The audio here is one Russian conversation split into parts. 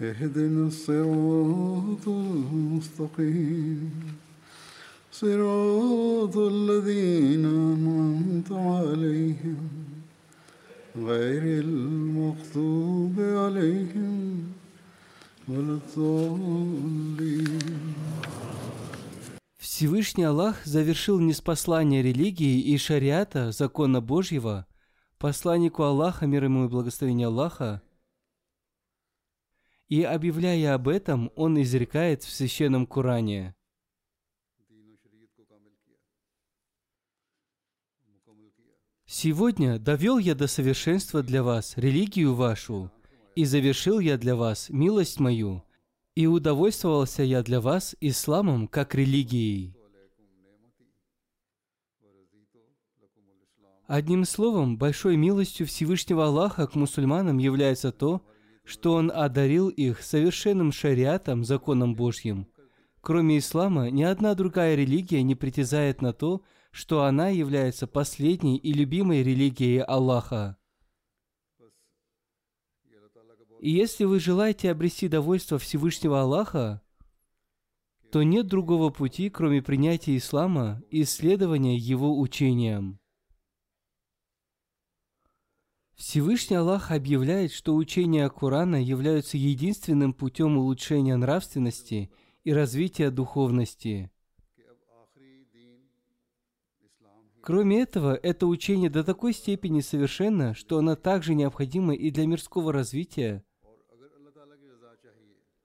اهدنا الصراط المستقيم صراط الذين أنعمت عليهم غير المغضوب عليهم ولا الضالين Всевышний Аллах завершил неспослание религии и шариата, закона Божьего, посланнику Аллаха, мир ему и благословение Аллаха, и объявляя об этом, он изрекает в священном Коране. Сегодня довел я до совершенства для вас религию вашу, и завершил я для вас милость мою, и удовольствовался я для вас исламом как религией. Одним словом, большой милостью Всевышнего Аллаха к мусульманам является то, что Он одарил их совершенным шариатом, законом Божьим. Кроме ислама, ни одна другая религия не притязает на то, что она является последней и любимой религией Аллаха. И если вы желаете обрести довольство Всевышнего Аллаха, то нет другого пути, кроме принятия ислама и исследования его учениям. Всевышний Аллах объявляет, что учения Корана являются единственным путем улучшения нравственности и развития духовности. Кроме этого, это учение до такой степени совершенно, что оно также необходимо и для мирского развития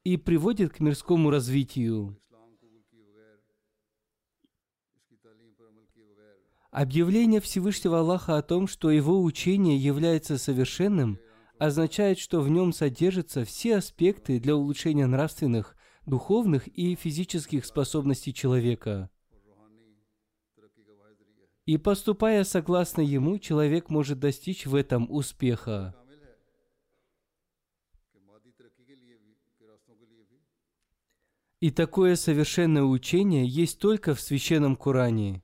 и приводит к мирскому развитию. Объявление Всевышнего Аллаха о том, что его учение является совершенным, означает, что в нем содержатся все аспекты для улучшения нравственных, духовных и физических способностей человека. И поступая согласно ему, человек может достичь в этом успеха. И такое совершенное учение есть только в Священном Коране.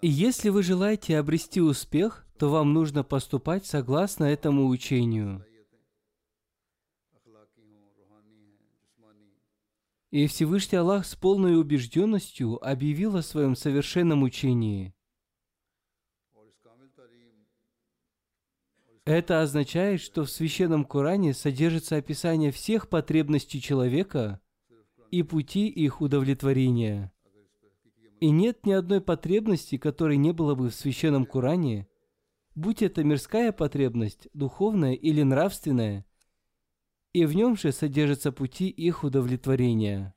И если вы желаете обрести успех, то вам нужно поступать согласно этому учению. И Всевышний Аллах с полной убежденностью объявил о своем совершенном учении. Это означает, что в Священном Коране содержится описание всех потребностей человека и пути их удовлетворения. И нет ни одной потребности, которой не было бы в Священном Коране, будь это мирская потребность, духовная или нравственная, и в нем же содержатся пути их удовлетворения.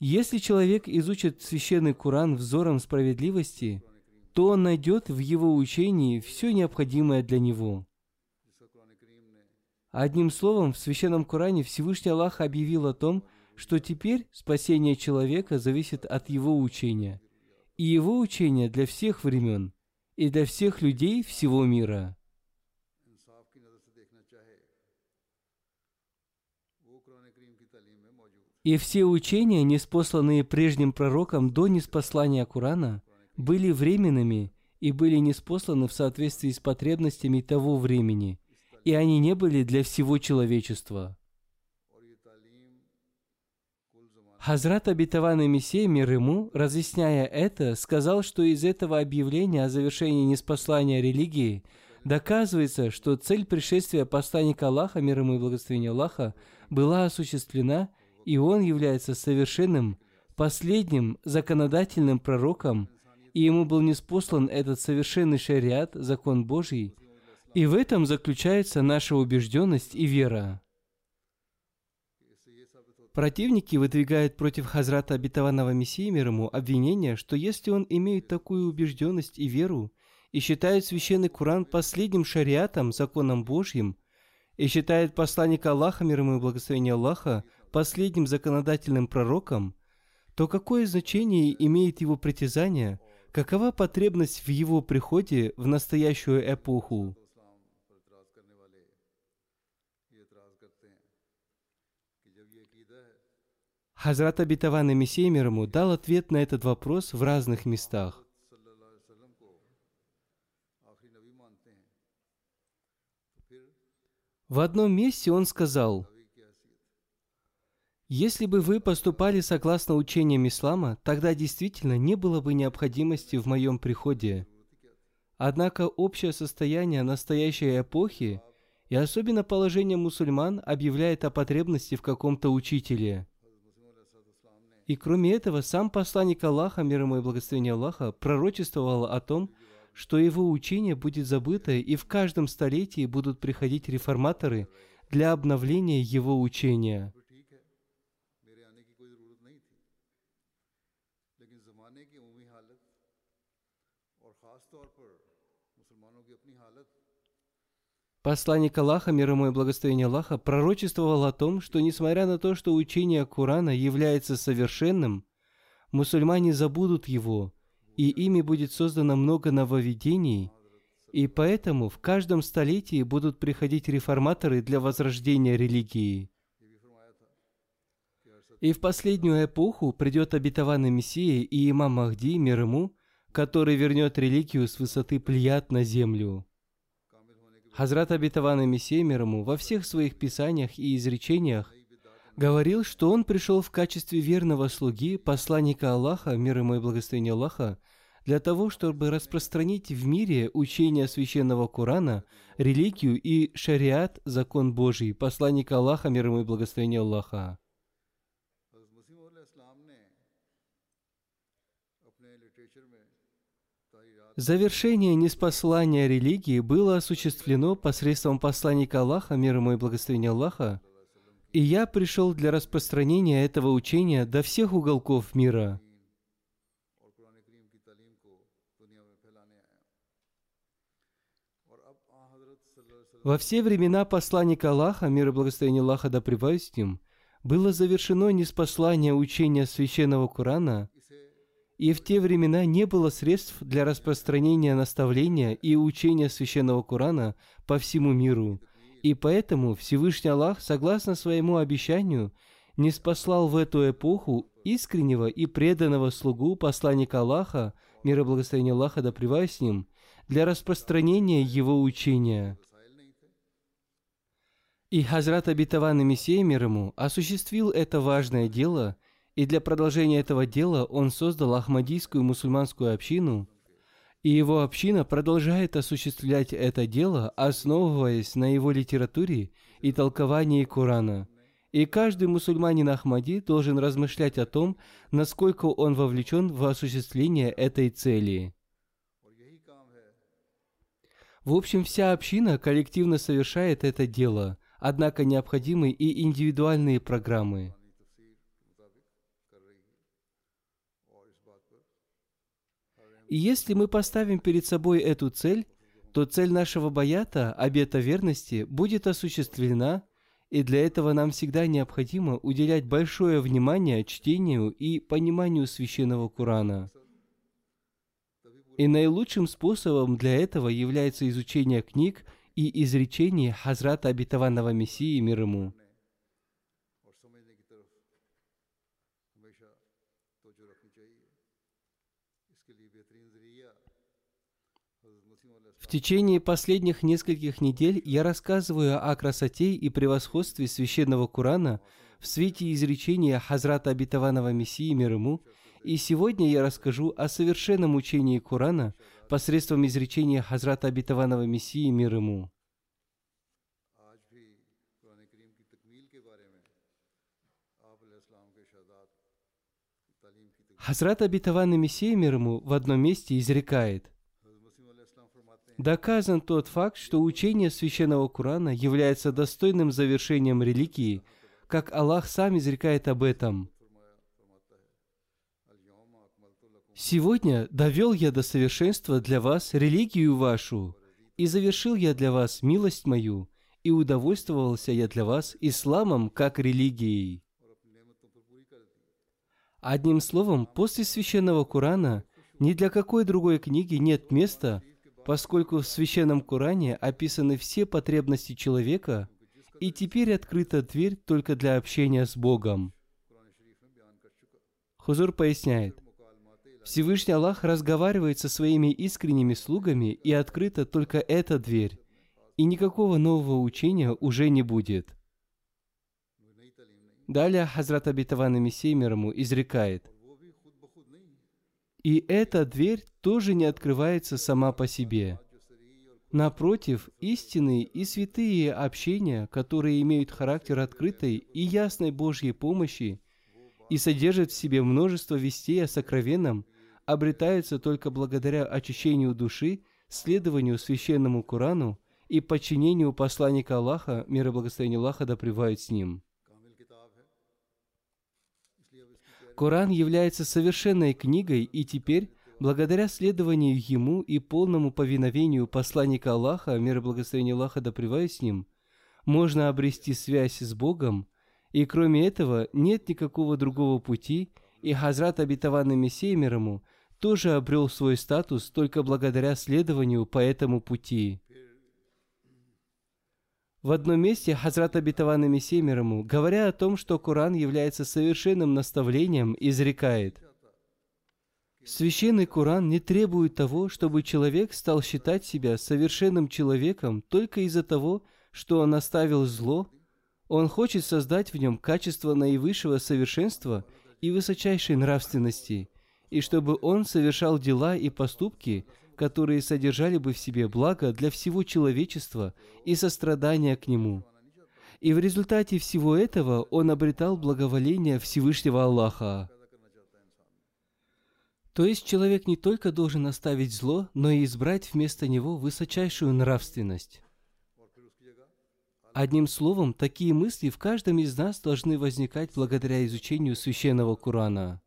Если человек изучит священный Куран взором справедливости, то он найдет в его учении все необходимое для него. Одним словом, в священном Коране Всевышний Аллах объявил о том, что теперь спасение человека зависит от его учения, и его учение для всех времен и для всех людей всего мира. И все учения, неспосланные прежним пророком до неспослания Корана, были временными и были неспосланы в соответствии с потребностями того времени, и они не были для всего человечества. Хазрат обетованный Мессия мир ему, разъясняя это, сказал, что из этого объявления о завершении неспослания религии доказывается, что цель пришествия посланника Аллаха, мир ему и благословения Аллаха, была осуществлена, и он является совершенным, последним законодательным пророком, и ему был неспослан этот совершенный шариат, закон Божий, и в этом заключается наша убежденность и вера. Противники выдвигают против Хазрата обетованного Мессии мир ему обвинение, что если он имеет такую убежденность и веру, и считает священный Куран последним шариатом, законом Божьим, и считает посланника Аллаха, мир ему и благословение Аллаха, последним законодательным пророком, то какое значение имеет его притязание, какова потребность в его приходе в настоящую эпоху? Хазрат обетованный Мессия мир ему дал ответ на этот вопрос в разных местах. В одном месте он сказал, «Если бы вы поступали согласно учениям ислама, тогда действительно не было бы необходимости в моем приходе. Однако общее состояние настоящей эпохи и особенно положение мусульман объявляет о потребности в каком-то учителе. И кроме этого, сам посланник Аллаха, мир ему и благословение Аллаха, пророчествовал о том, что его учение будет забыто, и в каждом столетии будут приходить реформаторы для обновления его учения. Посланник Аллаха, мир ему и благословение Аллаха, пророчествовал о том, что несмотря на то, что учение Корана является совершенным, мусульмане забудут его, и ими будет создано много нововведений, и поэтому в каждом столетии будут приходить реформаторы для возрождения религии. И в последнюю эпоху придет обетованный Мессия и имам Махди, мир ему, который вернет религию с высоты плеяд на землю. Хазрат обетованный Мессия мир ему во всех своих писаниях и изречениях говорил, что он пришел в качестве верного слуги, посланника Аллаха, мир ему и благословения Аллаха, для того, чтобы распространить в мире учение священного Корана, религию и шариат, закон Божий, посланника Аллаха, мир ему и благословения Аллаха. Завершение неспослания религии было осуществлено посредством посланника Аллаха, мир ему и благословения Аллаха, и я пришел для распространения этого учения до всех уголков мира. Во все времена посланника Аллаха, мир и благословение Аллаха да с ним, было завершено неспослание учения священного Корана – и в те времена не было средств для распространения наставления и учения священного Корана по всему миру. И поэтому Всевышний Аллах, согласно своему обещанию, не спаслал в эту эпоху искреннего и преданного слугу посланника Аллаха, мир и благословение Аллаха да с ним, для распространения его учения. И Хазрат обетованный Мессия мир ему осуществил это важное дело – и для продолжения этого дела он создал Ахмадийскую мусульманскую общину, и его община продолжает осуществлять это дело, основываясь на его литературе и толковании Корана. И каждый мусульманин Ахмади должен размышлять о том, насколько он вовлечен в осуществление этой цели. В общем, вся община коллективно совершает это дело, однако необходимы и индивидуальные программы – И если мы поставим перед собой эту цель, то цель нашего баята, обета верности, будет осуществлена, и для этого нам всегда необходимо уделять большое внимание чтению и пониманию священного Корана. И наилучшим способом для этого является изучение книг и изречений Хазрата Обетованного Мессии мир ему. В течение последних нескольких недель я рассказываю о красоте и превосходстве священного Курана в свете изречения Хазрата Обетованного Мессии мир ему, и сегодня я расскажу о совершенном учении Курана посредством изречения Хазрата Обетованного Мессии мир ему. Хазрат Обетованный Мессия мир ему в одном месте изрекает доказан тот факт, что учение Священного Курана является достойным завершением религии, как Аллах сам изрекает об этом. «Сегодня довел я до совершенства для вас религию вашу, и завершил я для вас милость мою, и удовольствовался я для вас исламом как религией». Одним словом, после священного Курана ни для какой другой книги нет места, поскольку в Священном Коране описаны все потребности человека, и теперь открыта дверь только для общения с Богом. Хузур поясняет, Всевышний Аллах разговаривает со своими искренними слугами, и открыта только эта дверь, и никакого нового учения уже не будет. Далее Хазрат Абитаван Мессия мирому изрекает, и эта дверь тоже не открывается сама по себе. Напротив, истинные и святые общения, которые имеют характер открытой и ясной Божьей помощи и содержат в себе множество вестей о сокровенном, обретаются только благодаря очищению души, следованию священному Корану и подчинению посланника Аллаха, мир и благословение Аллаха да с ним. Коран является совершенной книгой, и теперь, благодаря следованию ему и полному повиновению посланника Аллаха, мир и благословение Аллаха да с ним, можно обрести связь с Богом, и кроме этого нет никакого другого пути, и Хазрат Обетованный Мессия мир ему тоже обрел свой статус только благодаря следованию по этому пути. В одном месте Хазрат Обетованный Мессия ему, говоря о том, что Коран является совершенным наставлением, изрекает Священный Коран не требует того, чтобы человек стал считать себя совершенным человеком только из-за того, что он оставил зло. Он хочет создать в нем качество наивысшего совершенства и высочайшей нравственности, и чтобы он совершал дела и поступки, которые содержали бы в себе благо для всего человечества и сострадание к нему. И в результате всего этого он обретал благоволение Всевышнего Аллаха. То есть человек не только должен оставить зло, но и избрать вместо него высочайшую нравственность. Одним словом, такие мысли в каждом из нас должны возникать благодаря изучению священного Корана.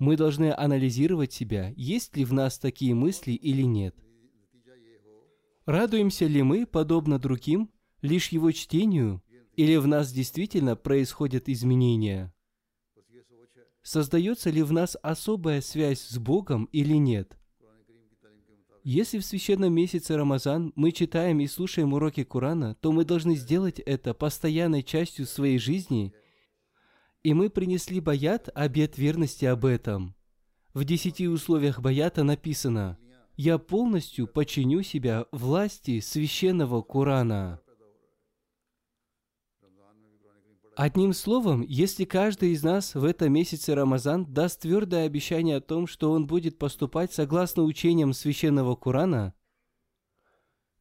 Мы должны анализировать себя, есть ли в нас такие мысли или нет. Радуемся ли мы, подобно другим, лишь его чтению, или в нас действительно происходят изменения? Создается ли в нас особая связь с Богом или нет? Если в священном месяце Рамазан мы читаем и слушаем уроки Корана, то мы должны сделать это постоянной частью своей жизни, и мы принесли баят обет верности об этом. В десяти условиях баята написано «Я полностью подчиню себя власти священного Корана». Одним словом, если каждый из нас в этом месяце Рамазан даст твердое обещание о том, что он будет поступать согласно учениям священного Корана,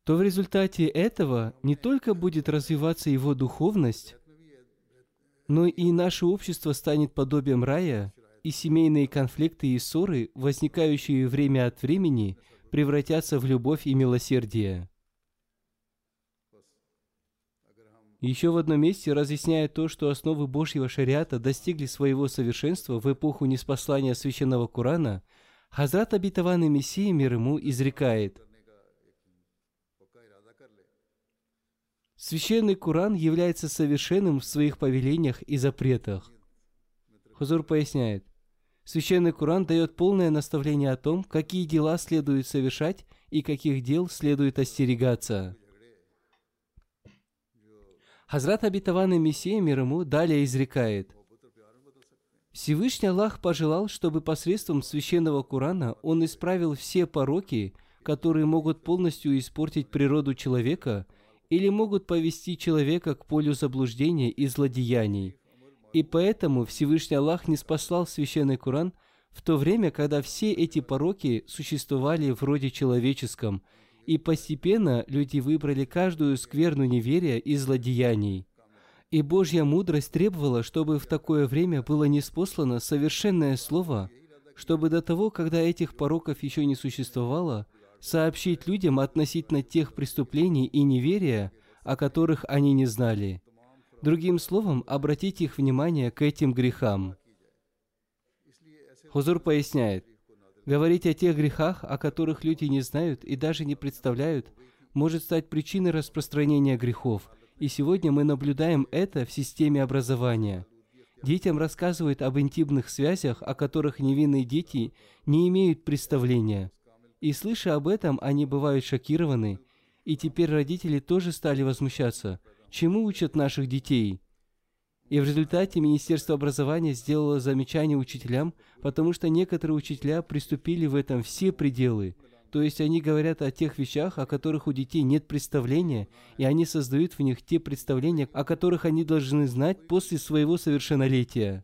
то в результате этого не только будет развиваться его духовность, но и наше общество станет подобием рая, и семейные конфликты и ссоры, возникающие время от времени, превратятся в любовь и милосердие. Еще в одном месте, разъясняя то, что основы Божьего шариата достигли своего совершенства в эпоху неспослания Священного Корана, Хазрат Обетованный Мессия мир ему изрекает Священный Коран является совершенным в своих повелениях и запретах. Хузур поясняет, Священный Коран дает полное наставление о том, какие дела следует совершать и каких дел следует остерегаться. Хазрат Обетованный Мессия мир ему далее изрекает. Всевышний Аллах пожелал, чтобы посредством священного Корана Он исправил все пороки, которые могут полностью испортить природу человека или могут повести человека к полю заблуждения и злодеяний. И поэтому Всевышний Аллах не спаслал священный Коран в то время, когда все эти пороки существовали в роде человеческом, и постепенно люди выбрали каждую скверну неверия и злодеяний. И Божья мудрость требовала, чтобы в такое время было неспослано совершенное слово, чтобы до того, когда этих пороков еще не существовало, сообщить людям относительно тех преступлений и неверия, о которых они не знали. Другим словом, обратить их внимание к этим грехам. Хузур поясняет, говорить о тех грехах, о которых люди не знают и даже не представляют, может стать причиной распространения грехов – и сегодня мы наблюдаем это в системе образования. Детям рассказывают об интимных связях, о которых невинные дети не имеют представления. И слыша об этом, они бывают шокированы. И теперь родители тоже стали возмущаться. Чему учат наших детей? И в результате Министерство образования сделало замечание учителям, потому что некоторые учителя приступили в этом все пределы – то есть они говорят о тех вещах, о которых у детей нет представления, и они создают в них те представления, о которых они должны знать после своего совершеннолетия.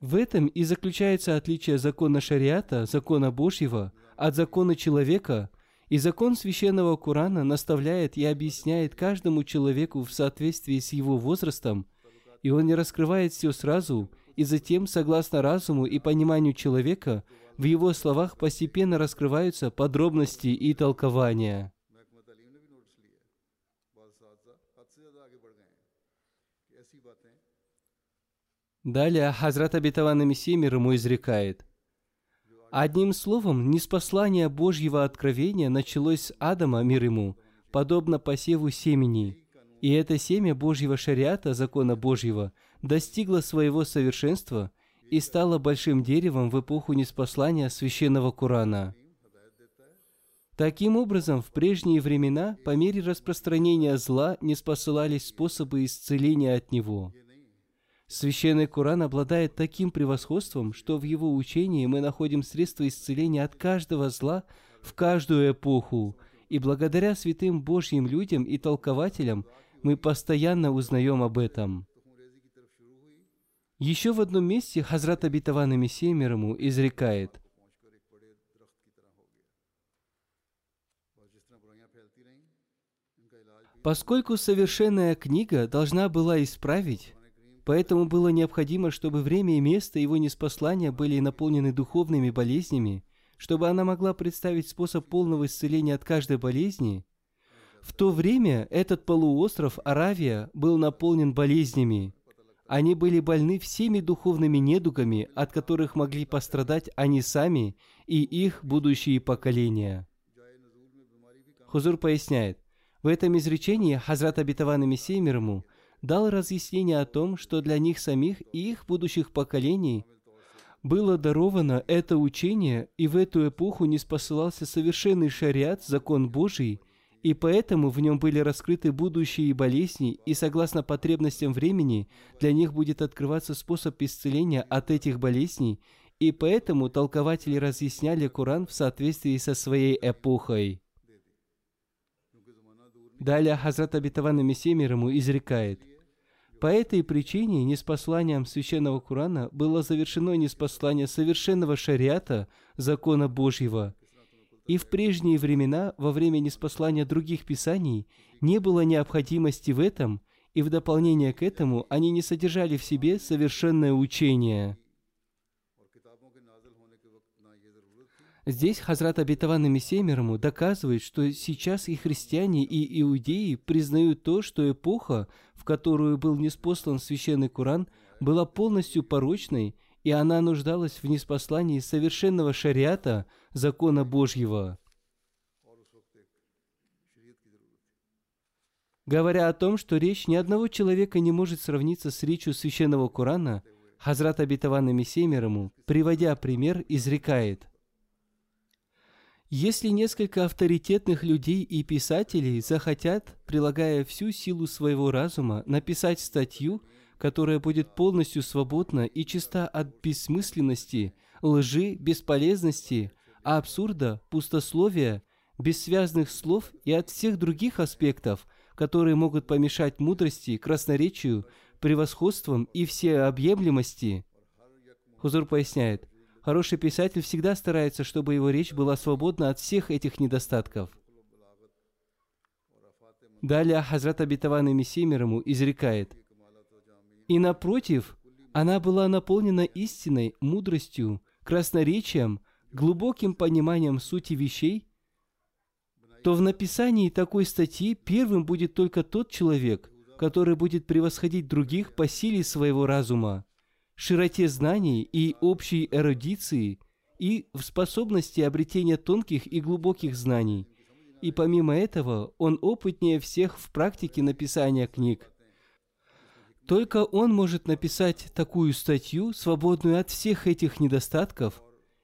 В этом и заключается отличие закона шариата, закона Божьего, от закона человека, и закон священного Корана наставляет и объясняет каждому человеку в соответствии с его возрастом, и он не раскрывает все сразу, и затем, согласно разуму и пониманию человека, в его словах постепенно раскрываются подробности и толкования. Далее Хазрат Абитаван Мессия мир ему изрекает. Одним словом, неспослание Божьего откровения началось с Адама, мир ему, подобно посеву семени. И это семя Божьего шариата, закона Божьего, достигло своего совершенства – и стала большим деревом в эпоху неспослания священного Корана. Таким образом, в прежние времена, по мере распространения зла, не спосылались способы исцеления от него. Священный Коран обладает таким превосходством, что в его учении мы находим средства исцеления от каждого зла в каждую эпоху, и благодаря святым Божьим людям и толкователям мы постоянно узнаем об этом. Еще в одном месте Хазрат Абитаван Мессия мир ему изрекает, Поскольку совершенная книга должна была исправить, поэтому было необходимо, чтобы время и место его неспослания были наполнены духовными болезнями, чтобы она могла представить способ полного исцеления от каждой болезни, в то время этот полуостров Аравия был наполнен болезнями, они были больны всеми духовными недугами, от которых могли пострадать они сами и их будущие поколения. Хузур поясняет, в этом изречении Хазрат Абитаван Мессия мир ему дал разъяснение о том, что для них самих и их будущих поколений было даровано это учение, и в эту эпоху не спосылался совершенный шариат, закон Божий, и поэтому в нем были раскрыты будущие болезни, и согласно потребностям времени для них будет открываться способ исцеления от этих болезней, и поэтому толкователи разъясняли Коран в соответствии со своей эпохой. Далее Хазрат Абитаван Мессия ему изрекает, «По этой причине неспосланием священного Корана было завершено неспослание совершенного шариата, закона Божьего – и в прежние времена, во время неспослания других писаний, не было необходимости в этом, и в дополнение к этому они не содержали в себе совершенное учение. Здесь Хазрат Абитаван Мессия доказывает, что сейчас и христиане, и иудеи признают то, что эпоха, в которую был неспослан священный Коран, была полностью порочной, и она нуждалась в неспослании совершенного шариата, закона Божьего. Говоря о том, что речь ни одного человека не может сравниться с речью священного Корана, Хазрат Абитаван Мессия приводя пример, изрекает – если несколько авторитетных людей и писателей захотят, прилагая всю силу своего разума, написать статью, которая будет полностью свободна и чиста от бессмысленности, лжи, бесполезности, абсурда, пустословия, бессвязных слов и от всех других аспектов, которые могут помешать мудрости, красноречию, превосходством и всеобъемлемости. Хузур поясняет, хороший писатель всегда старается, чтобы его речь была свободна от всех этих недостатков. Далее Хазрат Абитаван Мессия ему изрекает, «И напротив, она была наполнена истиной, мудростью, красноречием, глубоким пониманием сути вещей, то в написании такой статьи первым будет только тот человек, который будет превосходить других по силе своего разума, широте знаний и общей эрудиции и в способности обретения тонких и глубоких знаний. И помимо этого, он опытнее всех в практике написания книг. Только он может написать такую статью, свободную от всех этих недостатков,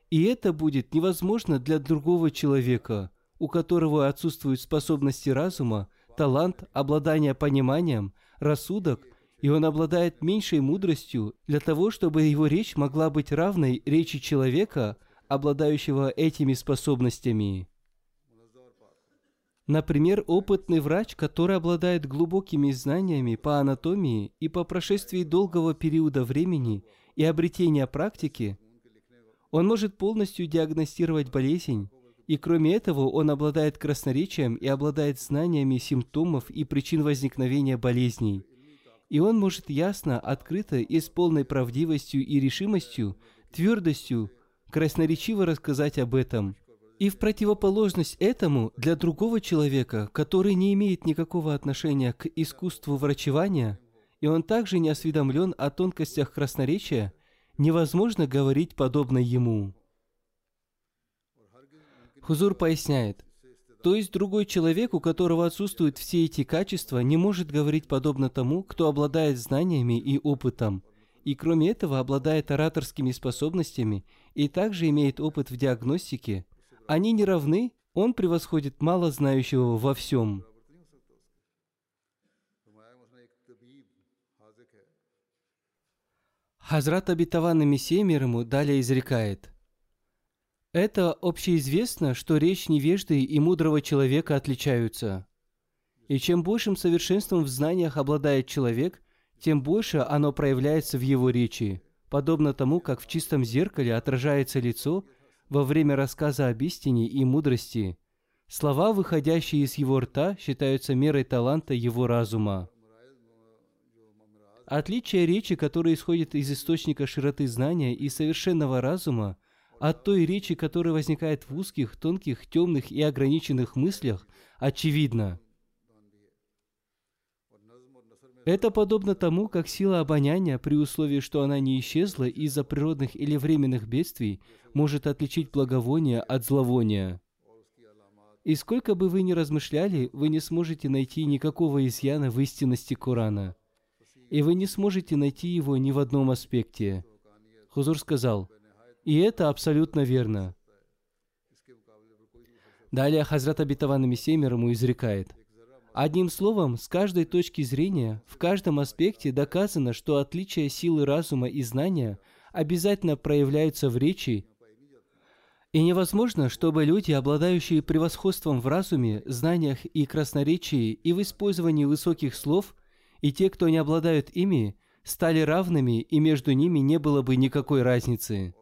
и это будет невозможно для другого человека, у которого отсутствуют способности разума, талант, обладание пониманием, рассудок, и он обладает меньшей мудростью для того, чтобы его речь могла быть равной речи человека, обладающего этими способностями. Например, опытный врач, который обладает глубокими знаниями по анатомии и по прошествии долгого периода времени и обретения практики, он может полностью диагностировать болезнь, и кроме этого он обладает красноречием и обладает знаниями симптомов и причин возникновения болезней. И он может ясно, открыто и с полной правдивостью и решимостью, твердостью, красноречиво рассказать об этом. И в противоположность этому, для другого человека, который не имеет никакого отношения к искусству врачевания, и он также не осведомлен о тонкостях красноречия, невозможно говорить подобно ему. Хузур поясняет, то есть другой человек, у которого отсутствуют все эти качества, не может говорить подобно тому, кто обладает знаниями и опытом, и кроме этого обладает ораторскими способностями и также имеет опыт в диагностике. Они не равны, он превосходит мало знающего во всем. Хазрат обетованный Мессия мир ему далее изрекает. Это общеизвестно, что речь невежды и мудрого человека отличаются. И чем большим совершенством в знаниях обладает человек, тем больше оно проявляется в его речи, подобно тому, как в чистом зеркале отражается лицо во время рассказа об истине и мудрости. Слова, выходящие из его рта, считаются мерой таланта его разума. Отличие речи, которое исходит из источника широты знания и совершенного разума, от той речи, которая возникает в узких, тонких, темных и ограниченных мыслях, очевидно. Это подобно тому, как сила обоняния, при условии, что она не исчезла из-за природных или временных бедствий, может отличить благовоние от зловония. И сколько бы вы ни размышляли, вы не сможете найти никакого изъяна в истинности Корана. И вы не сможете найти его ни в одном аспекте. Хузур сказал – и это абсолютно верно. Далее Хазрат Абитаван Мессия ему изрекает. Одним словом, с каждой точки зрения, в каждом аспекте доказано, что отличие силы разума и знания обязательно проявляются в речи, и невозможно, чтобы люди, обладающие превосходством в разуме, знаниях и красноречии и в использовании высоких слов, и те, кто не обладают ими, стали равными, и между ними не было бы никакой разницы.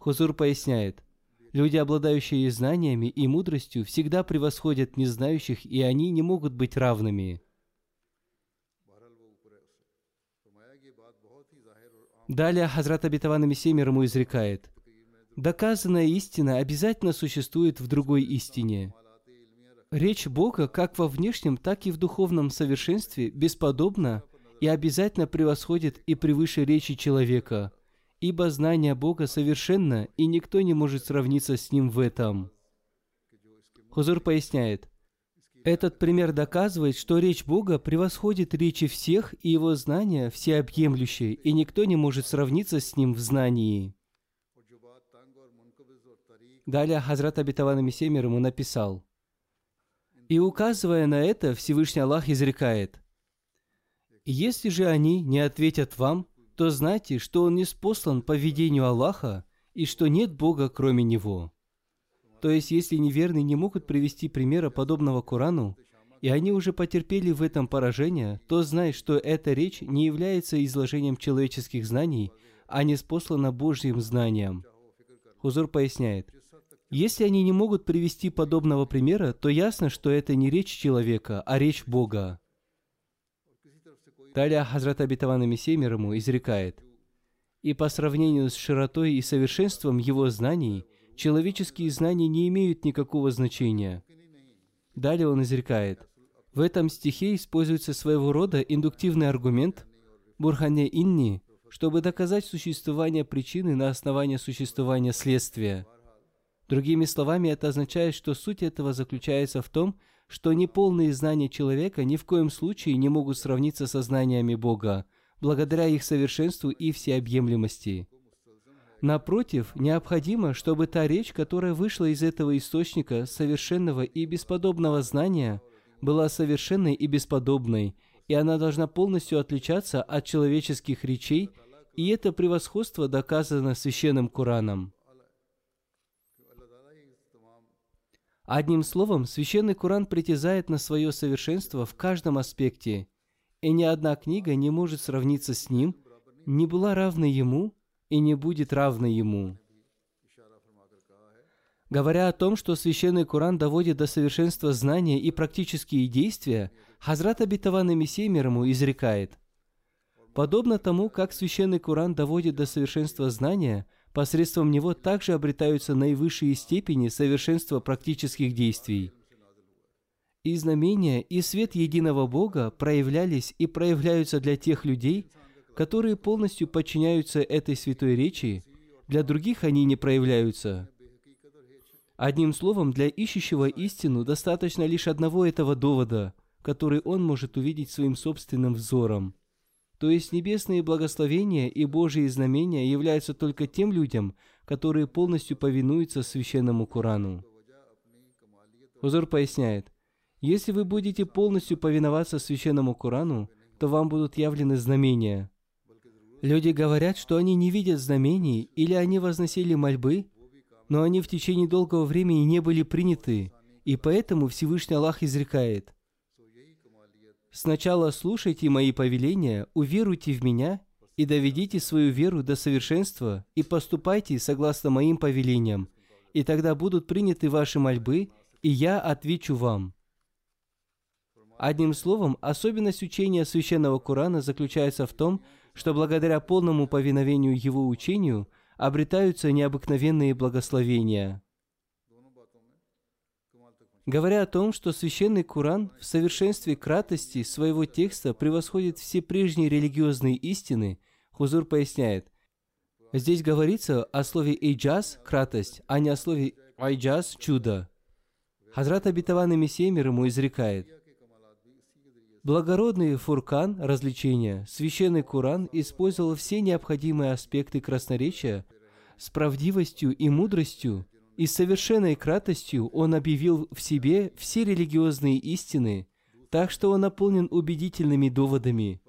Хузур поясняет, люди, обладающие знаниями и мудростью, всегда превосходят незнающих, и они не могут быть равными. Далее Хазрат Абитаван Мессия ему изрекает, «Доказанная истина обязательно существует в другой истине. Речь Бога как во внешнем, так и в духовном совершенстве бесподобна и обязательно превосходит и превыше речи человека, ибо знание Бога совершенно, и никто не может сравниться с Ним в этом. Хузур поясняет, этот пример доказывает, что речь Бога превосходит речи всех, и его знания всеобъемлющие, и никто не может сравниться с ним в знании. Далее Хазрат Абитаван Мессемер ему написал, «И указывая на это, Всевышний Аллах изрекает, Если же они не ответят вам, то знайте, что он не спослан по видению Аллаха и что нет Бога, кроме Него. То есть, если неверные не могут привести примера подобного Корану, и они уже потерпели в этом поражение, то знай, что эта речь не является изложением человеческих знаний, а не спослана Божьим знанием. Хузур поясняет, если они не могут привести подобного примера, то ясно, что это не речь человека, а речь Бога. Далее Хазрат Абитаван Мессия мир ему изрекает, «И по сравнению с широтой и совершенством его знаний, человеческие знания не имеют никакого значения». Далее он изрекает, в этом стихе используется своего рода индуктивный аргумент «бурхане инни», чтобы доказать существование причины на основании существования следствия – Другими словами, это означает, что суть этого заключается в том, что неполные знания человека ни в коем случае не могут сравниться со знаниями Бога, благодаря их совершенству и всеобъемлемости. Напротив, необходимо, чтобы та речь, которая вышла из этого источника совершенного и бесподобного знания, была совершенной и бесподобной, и она должна полностью отличаться от человеческих речей, и это превосходство доказано священным Кораном. Одним словом, священный Коран притязает на свое совершенство в каждом аспекте, и ни одна книга не может сравниться с ним, не была равна ему и не будет равна ему. Говоря о том, что священный Коран доводит до совершенства знания и практические действия, Хазрат Абитаван и Мессия изрекает, «Подобно тому, как священный Коран доводит до совершенства знания – Посредством него также обретаются наивысшие степени совершенства практических действий. И знамения, и свет единого Бога проявлялись и проявляются для тех людей, которые полностью подчиняются этой святой речи, для других они не проявляются. Одним словом, для ищущего истину достаточно лишь одного этого довода, который он может увидеть своим собственным взором – то есть небесные благословения и Божьи знамения являются только тем людям, которые полностью повинуются священному Корану. Хузур поясняет, если вы будете полностью повиноваться священному Корану, то вам будут явлены знамения. Люди говорят, что они не видят знамений, или они возносили мольбы, но они в течение долгого времени не были приняты, и поэтому Всевышний Аллах изрекает – Сначала слушайте мои повеления, уверуйте в меня и доведите свою веру до совершенства и поступайте согласно моим повелениям, и тогда будут приняты ваши мольбы, и я отвечу вам. Одним словом, особенность учения священного Корана заключается в том, что благодаря полному повиновению его учению обретаются необыкновенные благословения. Говоря о том, что священный Куран в совершенстве кратости своего текста превосходит все прежние религиозные истины, Хузур поясняет, здесь говорится о слове «эйджаз» – кратость, а не о слове «айджаз» – чудо. Хазрат и Мессия мир ему изрекает, Благородный фуркан – развлечения, священный Куран использовал все необходимые аспекты красноречия с правдивостью и мудростью, и с совершенной кратостью он объявил в себе все религиозные истины, так что он наполнен убедительными доводами,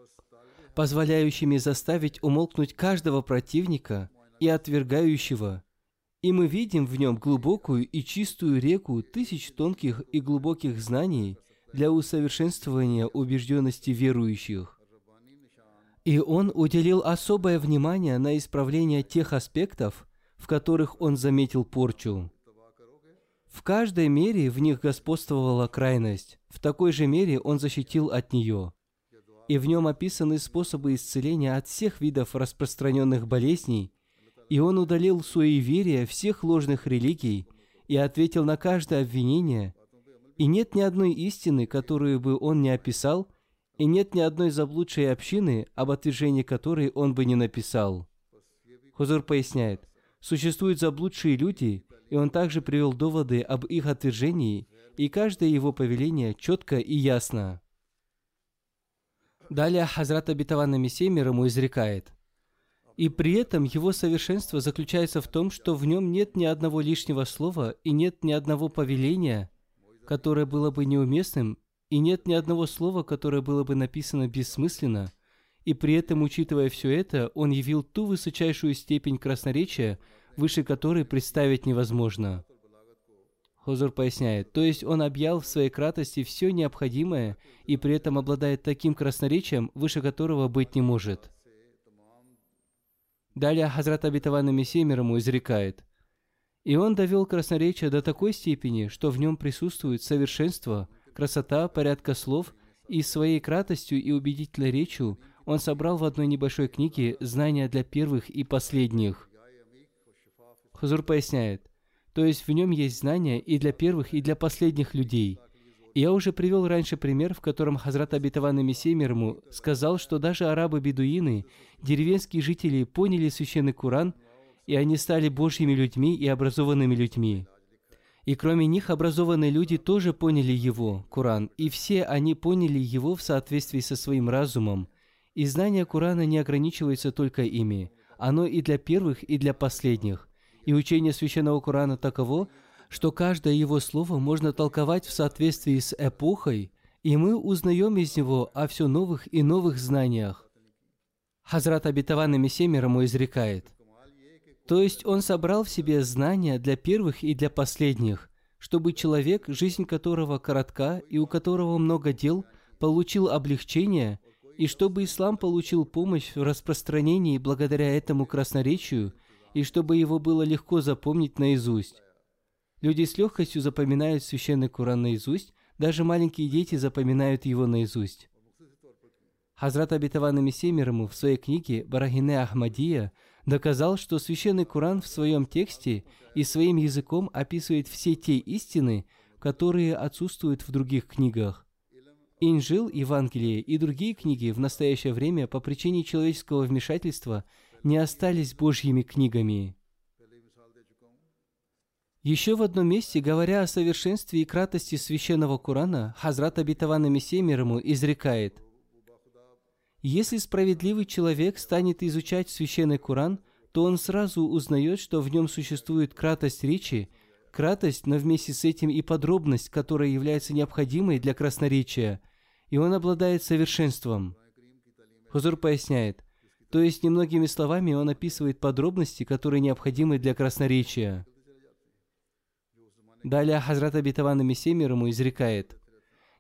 позволяющими заставить умолкнуть каждого противника и отвергающего. И мы видим в нем глубокую и чистую реку тысяч тонких и глубоких знаний для усовершенствования убежденности верующих. И он уделил особое внимание на исправление тех аспектов, в которых он заметил порчу. В каждой мере в них господствовала крайность, в такой же мере он защитил от нее. И в нем описаны способы исцеления от всех видов распространенных болезней, и он удалил суеверие всех ложных религий и ответил на каждое обвинение, и нет ни одной истины, которую бы он не описал, и нет ни одной заблудшей общины, об отвержении которой он бы не написал. Хузур поясняет, Существуют заблудшие люди, и он также привел доводы об их отвержении, и каждое его повеление четко и ясно. Далее Хазрат Абитаван Мессия мир ему изрекает. И при этом его совершенство заключается в том, что в нем нет ни одного лишнего слова и нет ни одного повеления, которое было бы неуместным и нет ни одного слова, которое было бы написано бессмысленно, и при этом, учитывая все это, он явил ту высочайшую степень красноречия, выше которой представить невозможно. Хозур поясняет, то есть он объял в своей кратости все необходимое и при этом обладает таким красноречием, выше которого быть не может. Далее Хазрат Абитаван Мессия мир ему изрекает. И он довел красноречие до такой степени, что в нем присутствует совершенство, красота, порядка слов, и своей кратостью и убедительной речью он собрал в одной небольшой книге знания для первых и последних. Хазур поясняет, то есть в нем есть знания и для первых, и для последних людей. И я уже привел раньше пример, в котором Хазрат Абитаван Мессия мир ему сказал, что даже арабы-бедуины, деревенские жители, поняли священный Куран, и они стали Божьими людьми и образованными людьми. И кроме них образованные люди тоже поняли его, Куран, и все они поняли его в соответствии со своим разумом. И знание Курана не ограничивается только ими. Оно и для первых, и для последних. И учение священного Корана таково, что каждое его слово можно толковать в соответствии с эпохой, и мы узнаем из него о все новых и новых знаниях. Хазрат Абитаван Мессия ему изрекает. То есть он собрал в себе знания для первых и для последних, чтобы человек, жизнь которого коротка и у которого много дел, получил облегчение, и чтобы ислам получил помощь в распространении благодаря этому красноречию – и чтобы его было легко запомнить наизусть. Люди с легкостью запоминают священный Куран наизусть, даже маленькие дети запоминают его наизусть. Хазрат Абитаван Мессия в своей книге «Барахине Ахмадия» доказал, что священный Куран в своем тексте и своим языком описывает все те истины, которые отсутствуют в других книгах. Инжил, Евангелие и другие книги в настоящее время по причине человеческого вмешательства – не остались Божьими книгами. Еще в одном месте, говоря о совершенстве и кратости священного Корана, Хазрат Абитавана Мессия мир изрекает, «Если справедливый человек станет изучать священный Коран, то он сразу узнает, что в нем существует кратость речи, кратость, но вместе с этим и подробность, которая является необходимой для красноречия, и он обладает совершенством». Хузур поясняет – то есть, немногими словами, он описывает подробности, которые необходимы для красноречия. Далее Хазрат Абитаван Мессия ему изрекает,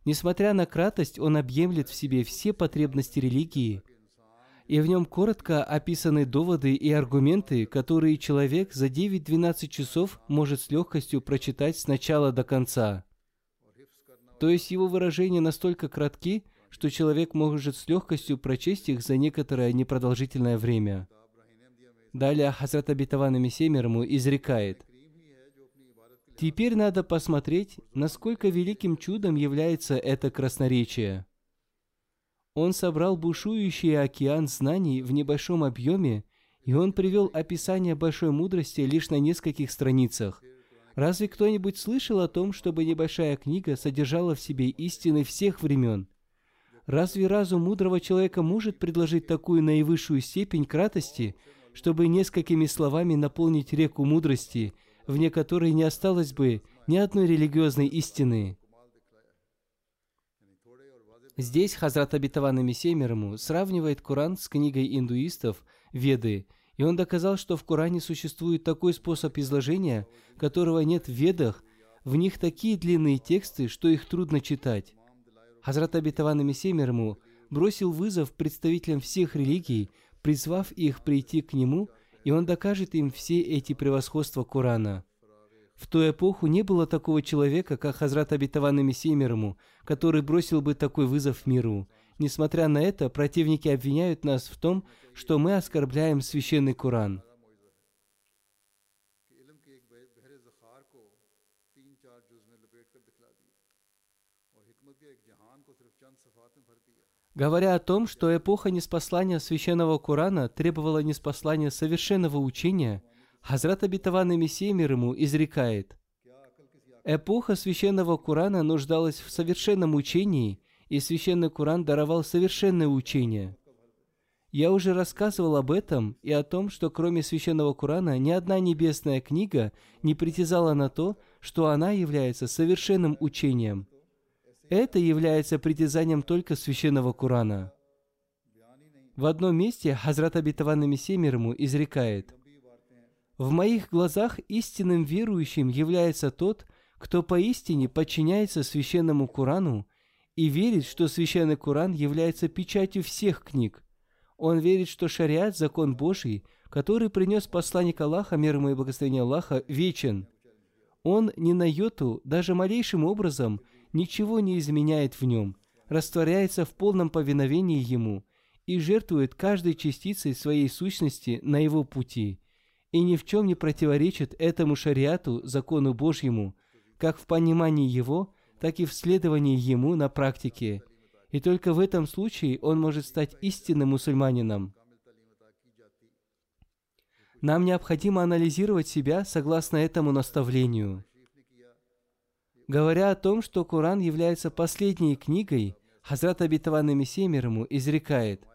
«Несмотря на кратость, он объемлет в себе все потребности религии, и в нем коротко описаны доводы и аргументы, которые человек за 9-12 часов может с легкостью прочитать с начала до конца. То есть его выражения настолько кратки, что человек может с легкостью прочесть их за некоторое непродолжительное время. Далее Хазрат Абитаван Мессия ему изрекает, Теперь надо посмотреть, насколько великим чудом является это красноречие. Он собрал бушующий океан знаний в небольшом объеме, и он привел описание большой мудрости лишь на нескольких страницах. Разве кто-нибудь слышал о том, чтобы небольшая книга содержала в себе истины всех времен? Разве разум мудрого человека может предложить такую наивысшую степень кратости, чтобы несколькими словами наполнить реку мудрости, вне которой не осталось бы ни одной религиозной истины? Здесь Хазрат Абитаван Мессия сравнивает Коран с книгой индуистов Веды, и он доказал, что в Коране существует такой способ изложения, которого нет в Ведах, в них такие длинные тексты, что их трудно читать. Хазрат Абитаван Мессия ему бросил вызов представителям всех религий, призвав их прийти к нему, и он докажет им все эти превосходства Корана. В ту эпоху не было такого человека, как Хазрат Абитаван Мессия ему, который бросил бы такой вызов миру. Несмотря на это, противники обвиняют нас в том, что мы оскорбляем священный Коран. Говоря о том, что эпоха неспослания священного Корана требовала неспослания совершенного учения, Хазрат Абитаван и Мессия мир ему изрекает, Эпоха священного Корана нуждалась в совершенном учении, и священный Коран даровал совершенное учение. Я уже рассказывал об этом и о том, что кроме священного Корана ни одна небесная книга не притязала на то, что она является совершенным учением – Это является притязанием только священного Корана. В одном месте Хазрат Абитаван Мессия мир ему изрекает, «В моих глазах истинным верующим является тот, кто поистине подчиняется священному Корану и верит, что священный Коран является печатью всех книг. Он верит, что шариат – закон Божий, который принес посланник Аллаха, мир ему и благословение Аллаха, вечен. Он ни на йоту, даже малейшим образом, ничего не изменяет в нем, растворяется в полном повиновении Ему и жертвует каждой частицей своей сущности на Его пути, и ни в чем не противоречит этому шариату, закону Божьему, как в понимании Его, так и в следовании Ему на практике. И только в этом случае он может стать истинным мусульманином. Нам необходимо анализировать себя согласно этому наставлению. Говоря о том, что Коран является последней книгой, Хазрат Абитаван Мессия ему изрекает,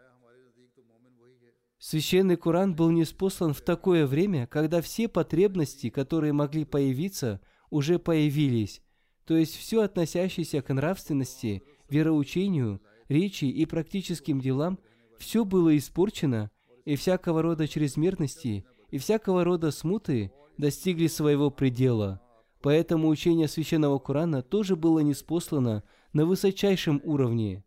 Священный Коран был неспослан в такое время, когда все потребности, которые могли появиться, уже появились, то есть все относящееся к нравственности, вероучению, речи и практическим делам, все было испорчено, и всякого рода чрезмерности и всякого рода смуты достигли своего предела. Поэтому учение священного Корана тоже было неспослано на высочайшем уровне.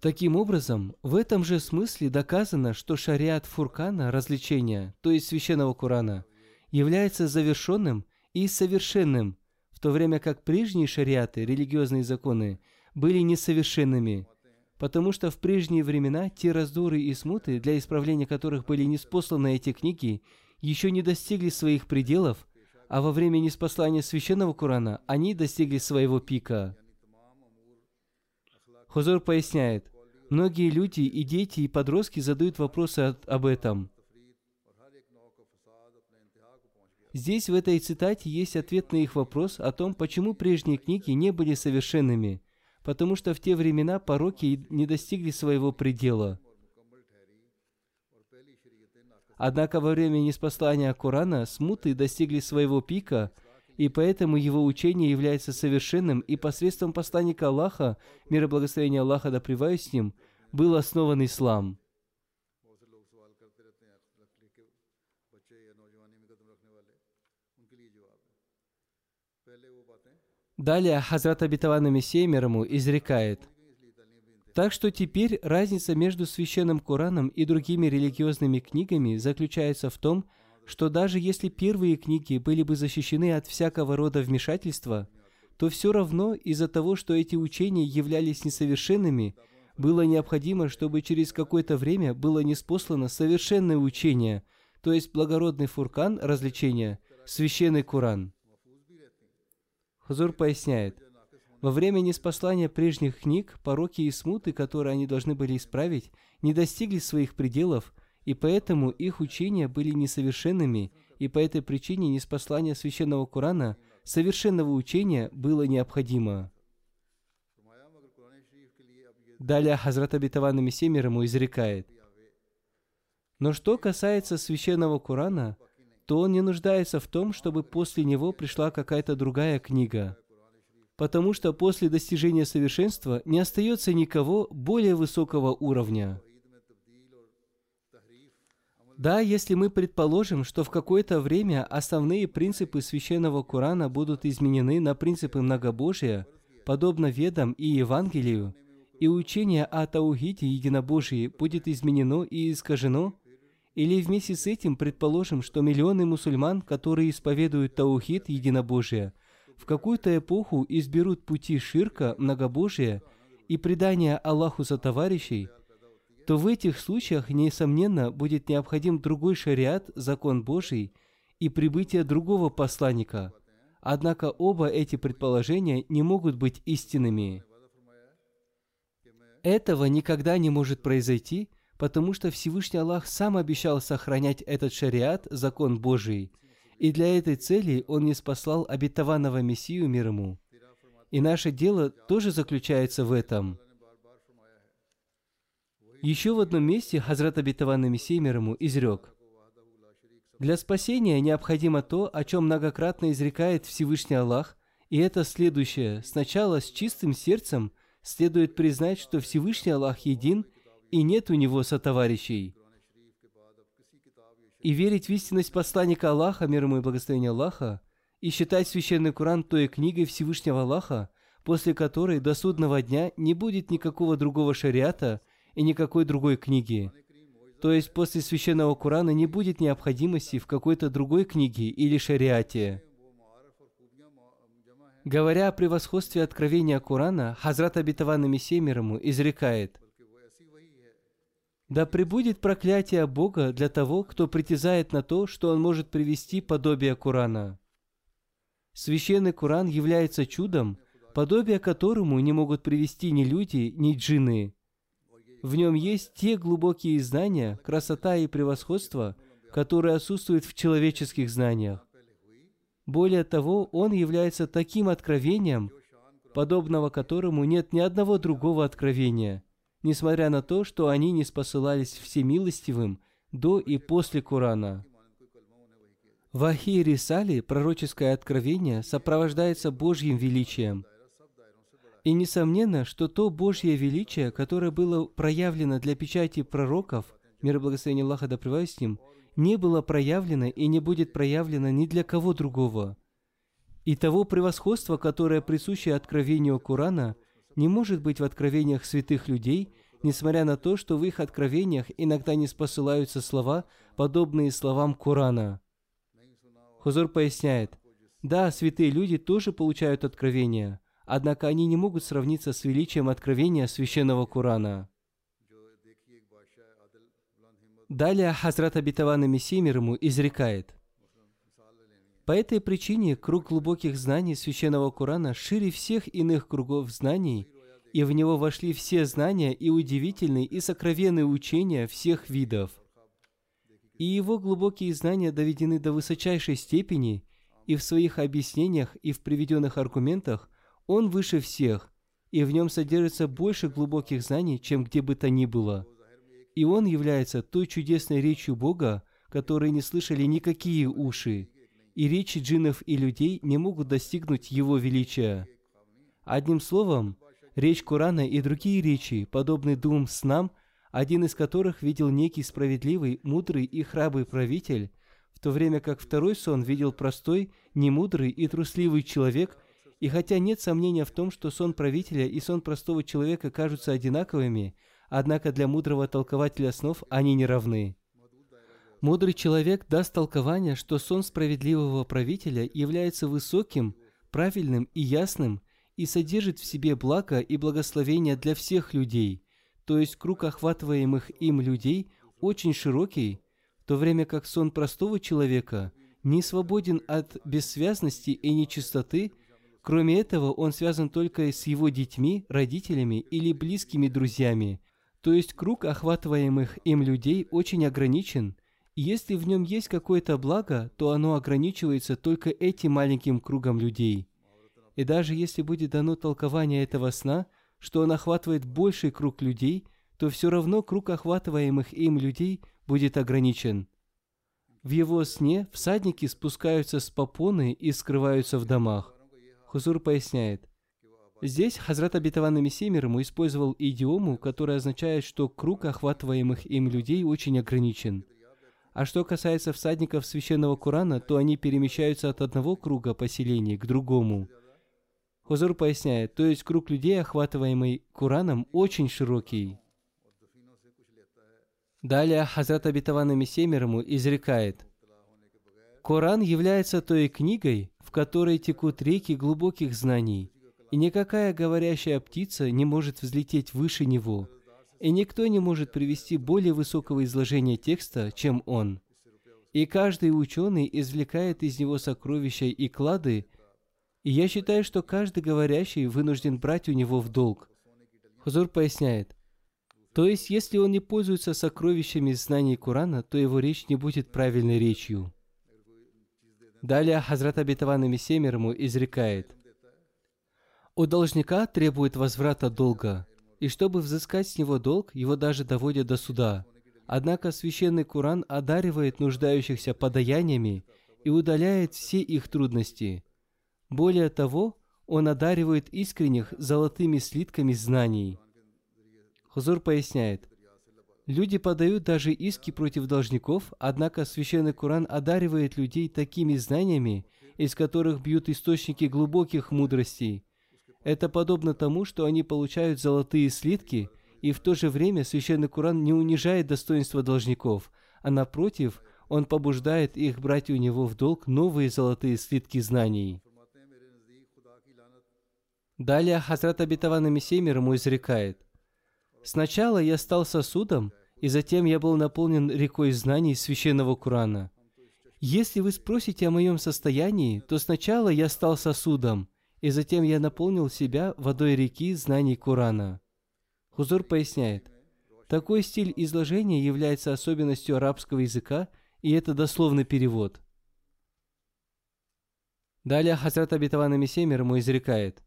Таким образом, в этом же смысле доказано, что шариат Фуркана, развлечения, то есть священного Корана, является завершенным и совершенным, в то время как прежние шариаты, религиозные законы, были несовершенными, потому что в прежние времена те раздоры и смуты, для исправления которых были неспосланы эти книги, еще не достигли своих пределов, а во время неспослания священного Корана они достигли своего пика. Хузур поясняет, многие люди и дети, и подростки задают вопросы об этом. Здесь в этой цитате есть ответ на их вопрос о том, почему прежние книги не были совершенными, потому что в те времена пороки не достигли своего предела. Однако во время неспослания Корана смуты достигли своего пика – и поэтому его учение является совершенным, и посредством посланника Аллаха, мир и благословение Аллаха да с ним, был основан ислам. Далее Хазрат Абитавана Мессия мир ему изрекает. Так что теперь разница между священным Кораном и другими религиозными книгами заключается в том, что даже если первые книги были бы защищены от всякого рода вмешательства, то все равно из-за того, что эти учения являлись несовершенными, было необходимо, чтобы через какое-то время было неспослано совершенное учение, то есть благородный фуркан развлечения, священный Куран. Хазур поясняет, во время неспослания прежних книг пороки и смуты, которые они должны были исправить, не достигли своих пределов – и поэтому их учения были несовершенными, и по этой причине неспослание священного Корана, совершенного учения, было необходимо. Далее Хазрат Абитаван Мессия ему изрекает. Но что касается священного Корана, то он не нуждается в том, чтобы после него пришла какая-то другая книга. Потому что после достижения совершенства не остается никого более высокого уровня. Да, если мы предположим, что в какое-то время основные принципы священного Корана будут изменены на принципы многобожия, подобно Ведам и Евангелию, и учение о Таухите единобожии будет изменено и искажено, или вместе с этим предположим, что миллионы мусульман, которые исповедуют Таухид единобожия, в какую-то эпоху изберут пути ширка, многобожия и предания Аллаху за товарищей – то в этих случаях, несомненно, будет необходим другой шариат, закон Божий, и прибытие другого посланника. Однако оба эти предположения не могут быть истинными. Этого никогда не может произойти, потому что Всевышний Аллах сам обещал сохранять этот шариат, закон Божий, и для этой цели Он не спаслал обетованного Мессию мир ему. И наше дело тоже заключается в этом – еще в одном месте Хазрат Абитаван Мессия мир ему изрек. Для спасения необходимо то, о чем многократно изрекает Всевышний Аллах, И это следующее. Сначала с чистым сердцем следует признать, что Всевышний Аллах един, и нет у него сотоварищей. И верить в истинность посланника Аллаха, мир ему и благословение Аллаха, и считать священный Коран той книгой Всевышнего Аллаха, после которой до судного дня не будет никакого другого шариата и никакой другой книги. То есть после священного Корана не будет необходимости в какой-то другой книге или шариате. Говоря о превосходстве откровения Корана, Хазрат Абитаван Мессия изрекает, «Да пребудет проклятие Бога для того, кто притязает на то, что он может привести подобие Корана». Священный Коран является чудом, подобие которому не могут привести ни люди, ни джинны. В нем есть те глубокие знания, красота и превосходство, которые отсутствуют в человеческих знаниях. Более того, он является таким откровением, подобного которому нет ни одного другого откровения, несмотря на то, что они не спосылались всемилостивым до и после Корана. Вахи Рисали, пророческое откровение, сопровождается Божьим величием. И несомненно, что то Божье величие, которое было проявлено для печати пророков, мир и благословение Аллаха да с ним, не было проявлено и не будет проявлено ни для кого другого. И того превосходства, которое присуще откровению Корана, не может быть в откровениях святых людей, несмотря на то, что в их откровениях иногда не спосылаются слова, подобные словам Корана – Хузур поясняет, да, святые люди тоже получают откровения, однако они не могут сравниться с величием откровения священного Корана. Далее Хазрат Абитавана Мессия мир ему изрекает, по этой причине круг глубоких знаний священного Корана шире всех иных кругов знаний, и в него вошли все знания и удивительные и сокровенные учения всех видов – и его глубокие знания доведены до высочайшей степени, и в своих объяснениях и в приведенных аргументах он выше всех, и в нем содержится больше глубоких знаний, чем где бы то ни было. И он является той чудесной речью Бога, которой не слышали никакие уши, и речи джиннов и людей не могут достигнуть его величия. Одним словом, речь Корана и другие речи, подобные двум снам – один из которых видел некий справедливый, мудрый и храбрый правитель, в то время как второй сон видел простой, немудрый и трусливый человек, и хотя нет сомнения в том, что сон правителя и сон простого человека кажутся одинаковыми, однако для мудрого толкователя снов они не равны. Мудрый человек даст толкование, что сон справедливого правителя является высоким, правильным и ясным и содержит в себе благо и благословение для всех людей – то есть круг охватываемых им людей очень широкий, в то время как сон простого человека не свободен от бессвязности и нечистоты, кроме этого он связан только с его детьми, родителями или близкими друзьями, то есть круг охватываемых им людей очень ограничен, если в нем есть какое-то благо, то оно ограничивается только этим маленьким кругом людей. И даже если будет дано толкование этого сна – что он охватывает больший круг людей, то все равно круг охватываемых им людей будет ограничен. В его сне всадники спускаются с попоны и скрываются в домах. Хузур поясняет. Здесь Хазрат Абитаван Мессия использовал идиому, которая означает, что круг охватываемых им людей очень ограничен. А что касается всадников священного Корана, то они перемещаются от одного круга поселений к другому – Хузур поясняет, то есть круг людей, охватываемый Кураном, очень широкий. Далее Хазрат Абитаван Мессия ему изрекает, Коран является той книгой, в которой текут реки глубоких знаний, и никакая говорящая птица не может взлететь выше него, и никто не может привести более высокого изложения текста, чем он. И каждый ученый извлекает из него сокровища и клады, и я считаю, что каждый говорящий вынужден брать у него в долг. Хузур поясняет, то есть, если он не пользуется сокровищами знаний Корана, то его речь не будет правильной речью. Далее Хазрат Абитаван Мессия ему изрекает, «У должника требует возврата долга, и чтобы взыскать с него долг, его даже доводят до суда. Однако священный Коран одаривает нуждающихся подаяниями и удаляет все их трудности. Более того, Он одаривает искренних золотыми слитками знаний. Хузур поясняет, Люди подают даже иски против должников, однако Священный Коран одаривает людей такими знаниями, из которых бьют источники глубоких мудростей. Это подобно тому, что они получают золотые слитки, и в то же время Священный Коран не унижает достоинства должников, а напротив, он побуждает их брать у него в долг новые золотые слитки знаний. Далее Хазрат Абитаван Мессия мир ему изрекает, Сначала я стал сосудом, и затем я был наполнен рекой знаний священного Корана. Если вы спросите о моем состоянии, то сначала я стал сосудом, и затем я наполнил себя водой реки знаний Корана. Хузур поясняет, такой стиль изложения является особенностью арабского языка, и это дословный перевод. Далее Хазрат Абитаван Мессия ему изрекает,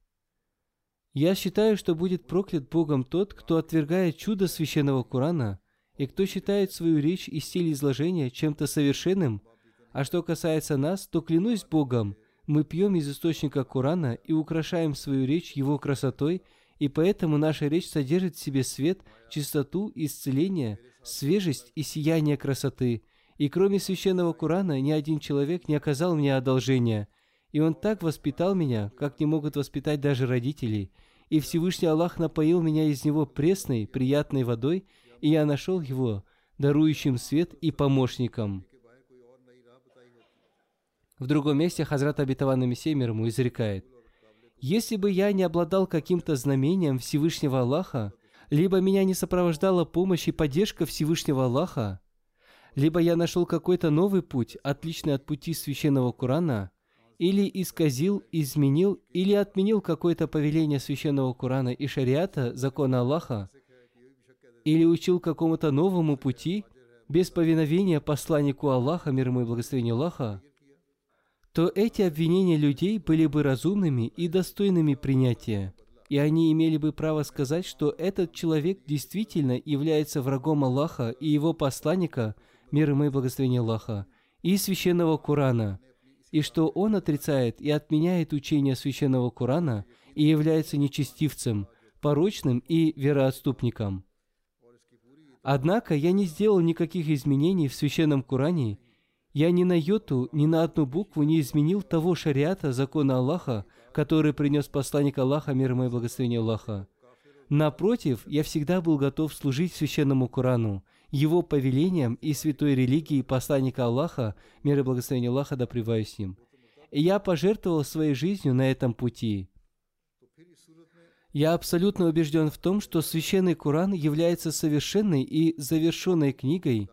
я считаю, что будет проклят Богом тот, кто отвергает чудо священного Корана и кто считает свою речь и стиль изложения чем-то совершенным. А что касается нас, то клянусь Богом, мы пьем из источника Корана и украшаем свою речь его красотой, и поэтому наша речь содержит в себе свет, чистоту, исцеление, свежесть и сияние красоты. И кроме священного Корана ни один человек не оказал мне одолжения – и Он так воспитал меня, как не могут воспитать даже родители. И Всевышний Аллах напоил меня из него пресной, приятной водой, и я нашел его, дарующим свет и помощником. В другом месте Хазрат Абитаван Мессия мир ему изрекает, «Если бы я не обладал каким-то знамением Всевышнего Аллаха, либо меня не сопровождала помощь и поддержка Всевышнего Аллаха, либо я нашел какой-то новый путь, отличный от пути священного Корана, или исказил, изменил или отменил какое-то повеление священного Корана и шариата, закона Аллаха, или учил какому-то новому пути без повиновения посланнику Аллаха, мир ему и благословение Аллаха, то эти обвинения людей были бы разумными и достойными принятия, и они имели бы право сказать, что этот человек действительно является врагом Аллаха и его посланника, мир ему и благословение Аллаха, и священного Корана – и что он отрицает и отменяет учение священного Корана и является нечестивцем, порочным и вероотступником. Однако я не сделал никаких изменений в священном Коране, я ни на йоту, ни на одну букву не изменил того шариата, закона Аллаха, который принес посланник Аллаха, мир и благословение Аллаха. Напротив, я всегда был готов служить священному Корану – его повелениям и святой религии посланника Аллаха, мир и благословение Аллаха да с ним. И я пожертвовал своей жизнью на этом пути. Я абсолютно убежден в том, что Священный Коран является совершенной и завершенной книгой,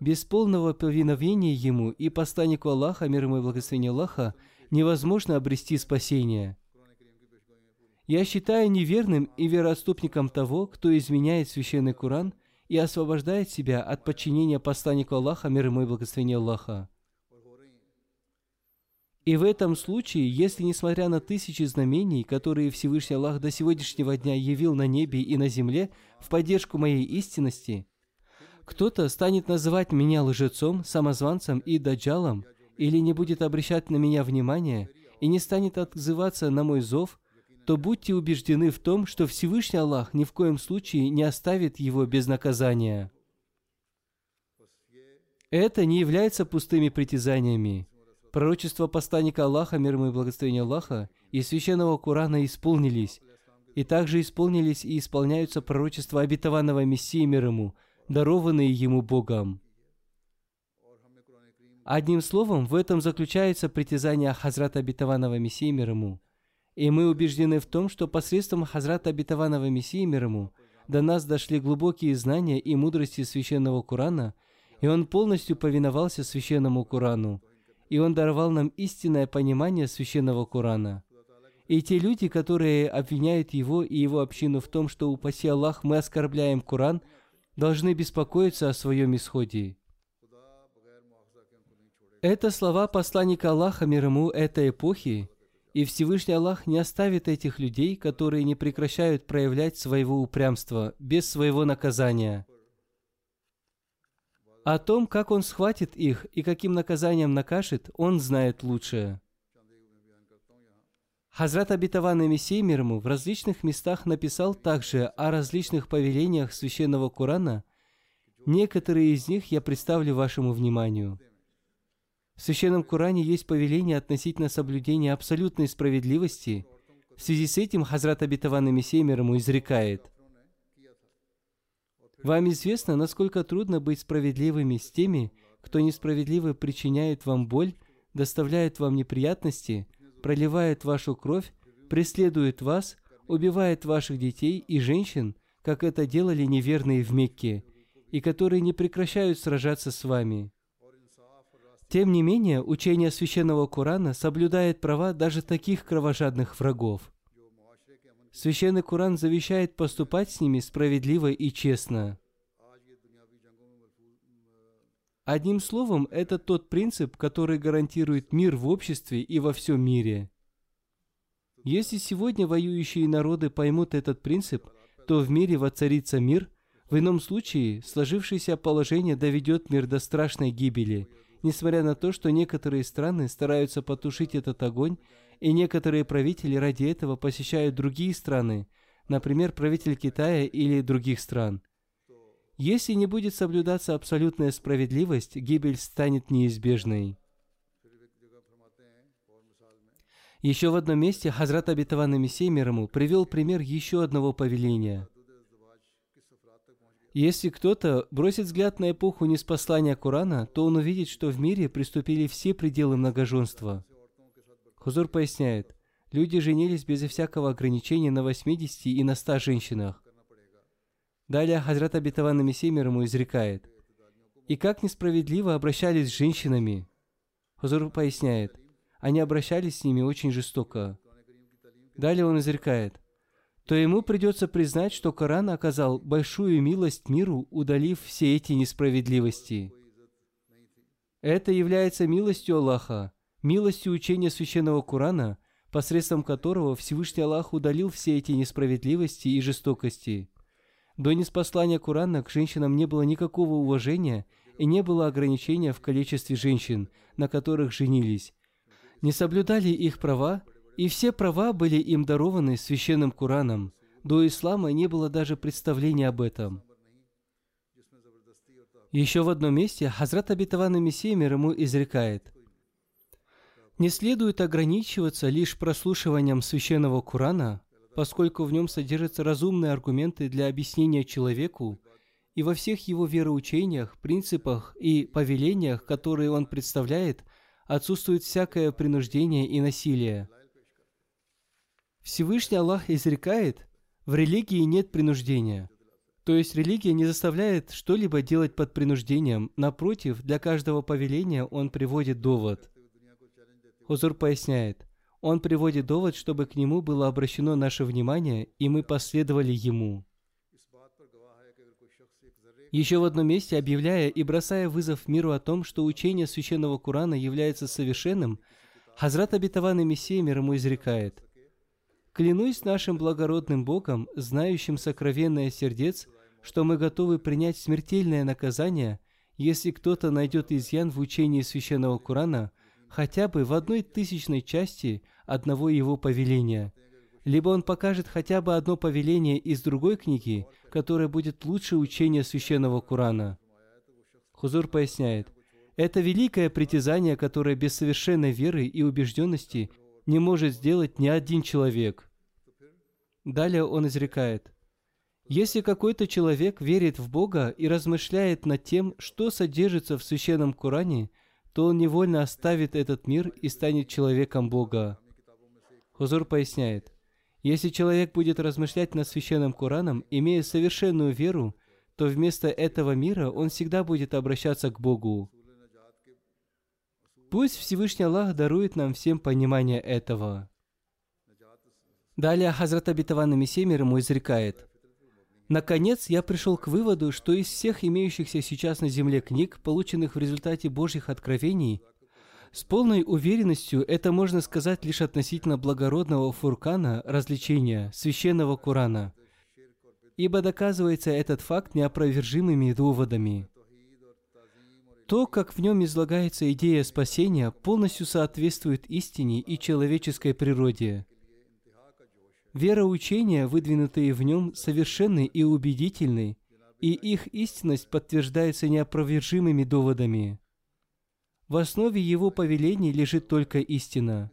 без полного повиновения Ему и посланнику Аллаха, мир ему и благословение Аллаха, невозможно обрести спасение. Я считаю неверным и вероотступником того, кто изменяет Священный Коран – и освобождает себя от подчинения посланнику Аллаха, мир ему и благословение Аллаха. И в этом случае, если несмотря на тысячи знамений, которые Всевышний Аллах до сегодняшнего дня явил на небе и на земле в поддержку моей истинности, кто-то станет называть меня лжецом, самозванцем и даджалом, или не будет обращать на меня внимания, и не станет отзываться на мой зов, то будьте убеждены в том, что Всевышний Аллах ни в коем случае не оставит его без наказания. Это не является пустыми притязаниями. Пророчества посланника Аллаха, мир ему и благословение Аллаха, и священного Корана исполнились, и также исполнились и исполняются пророчества обетованного Мессии мир ему, дарованные ему Богом. Одним словом, в этом заключается притязание Хазрата обетованного Мессии мир ему – и мы убеждены в том, что посредством Хазрата Обетованного Мессии мир ему до нас дошли глубокие знания и мудрости Священного Корана, и он полностью повиновался Священному Корану, и он даровал нам истинное понимание Священного Корана. И те люди, которые обвиняют его и его общину в том, что, упаси Аллах, мы оскорбляем Коран, должны беспокоиться о своем исходе. Это слова посланника Аллаха мир ему этой эпохи, и Всевышний Аллах не оставит этих людей, которые не прекращают проявлять своего упрямства без своего наказания. О том, как Он схватит их и каким наказанием накажет, Он знает лучше. Хазрат Абитаван Мессия мир ему в различных местах написал также о различных повелениях Священного Корана. Некоторые из них я представлю вашему вниманию. В Священном Коране есть повеление относительно соблюдения абсолютной справедливости. В связи с этим Хазрат Абитаван Мессия мир ему изрекает. Вам известно, насколько трудно быть справедливыми с теми, кто несправедливо причиняет вам боль, доставляет вам неприятности – проливает вашу кровь, преследует вас, убивает ваших детей и женщин, как это делали неверные в Мекке, и которые не прекращают сражаться с вами. Тем не менее, учение священного Корана соблюдает права даже таких кровожадных врагов. Священный Коран завещает поступать с ними справедливо и честно. Одним словом, это тот принцип, который гарантирует мир в обществе и во всем мире. Если сегодня воюющие народы поймут этот принцип, то в мире воцарится мир, в ином случае сложившееся положение доведет мир до страшной гибели, несмотря на то, что некоторые страны стараются потушить этот огонь, и некоторые правители ради этого посещают другие страны, например, правитель Китая или других стран – если не будет соблюдаться абсолютная справедливость, гибель станет неизбежной. Еще в одном месте Хазрат Абитаван Мессия мир привел пример еще одного повеления. Если кто-то бросит взгляд на эпоху неспослания Корана, то он увидит, что в мире приступили все пределы многоженства. Хузур поясняет, люди женились безо всякого ограничения на 80 и на 100 женщинах. Далее Хазрат Абитаван Мессия ему изрекает. И как несправедливо обращались с женщинами. Хазур поясняет. Они обращались с ними очень жестоко. Далее он изрекает. То ему придется признать, что Коран оказал большую милость миру, удалив все эти несправедливости. Это является милостью Аллаха, милостью учения священного Корана, посредством которого Всевышний Аллах удалил все эти несправедливости и жестокости – до неспослания Корана к женщинам не было никакого уважения и не было ограничения в количестве женщин, на которых женились. Не соблюдали их права, и все права были им дарованы священным Кораном. До ислама не было даже представления об этом. Еще в одном месте Хазрат Абитаван Мессия мир ему изрекает – не следует ограничиваться лишь прослушиванием священного Корана, поскольку в нем содержатся разумные аргументы для объяснения человеку, и во всех его вероучениях, принципах и повелениях, которые он представляет, отсутствует всякое принуждение и насилие. Всевышний Аллах изрекает, в религии нет принуждения. То есть религия не заставляет что-либо делать под принуждением, напротив, для каждого повеления он приводит довод. Хузур поясняет, он приводит довод, чтобы к нему было обращено наше внимание, и мы последовали ему. Еще в одном месте, объявляя и бросая вызов миру о том, что учение священного Корана является совершенным, Хазрат и Мессия мир ему изрекает, «Клянусь нашим благородным Богом, знающим сокровенное сердец, что мы готовы принять смертельное наказание, если кто-то найдет изъян в учении священного Корана – хотя бы в одной тысячной части одного его повеления. Либо он покажет хотя бы одно повеление из другой книги, которое будет лучше учения священного Корана. Хузур поясняет, это великое притязание, которое без совершенной веры и убежденности не может сделать ни один человек. Далее он изрекает, если какой-то человек верит в Бога и размышляет над тем, что содержится в священном Коране, то он невольно оставит этот мир и станет человеком Бога. Хузур поясняет, если человек будет размышлять над священным Кораном, имея совершенную веру, то вместо этого мира он всегда будет обращаться к Богу. Пусть Всевышний Аллах дарует нам всем понимание этого. Далее Хазрат Абитаван Мессия ему изрекает, Наконец, я пришел к выводу, что из всех имеющихся сейчас на Земле книг, полученных в результате Божьих откровений, с полной уверенностью это можно сказать лишь относительно благородного фуркана развлечения, священного Корана, ибо доказывается этот факт неопровержимыми доводами. То, как в нем излагается идея спасения, полностью соответствует истине и человеческой природе – Вероучения, выдвинутые в нем, совершенны и убедительны, и их истинность подтверждается неопровержимыми доводами. В основе его повелений лежит только истина.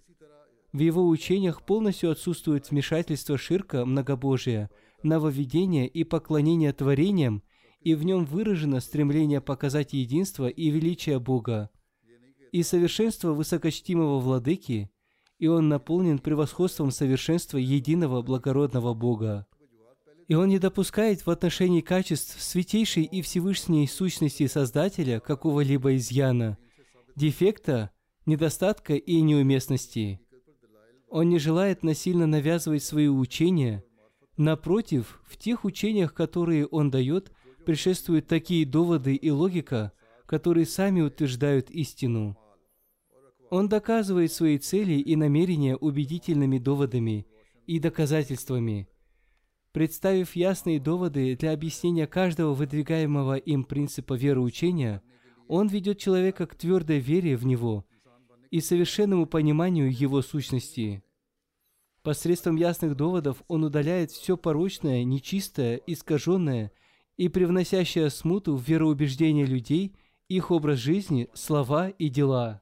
В его учениях полностью отсутствует вмешательство ширка, многобожия, нововведение и поклонение творениям, и в нем выражено стремление показать единство и величие Бога, и совершенство высокочтимого владыки, и он наполнен превосходством совершенства единого благородного Бога. И он не допускает в отношении качеств святейшей и Всевышней сущности Создателя какого-либо изъяна, дефекта, недостатка и неуместности. Он не желает насильно навязывать свои учения. Напротив, в тех учениях, которые он дает, предшествуют такие доводы и логика, которые сами утверждают истину. Он доказывает свои цели и намерения убедительными доводами и доказательствами. Представив ясные доводы для объяснения каждого выдвигаемого им принципа вероучения, он ведет человека к твердой вере в него и совершенному пониманию его сущности. Посредством ясных доводов он удаляет все порочное, нечистое, искаженное и привносящее смуту в вероубеждение людей, их образ жизни, слова и дела.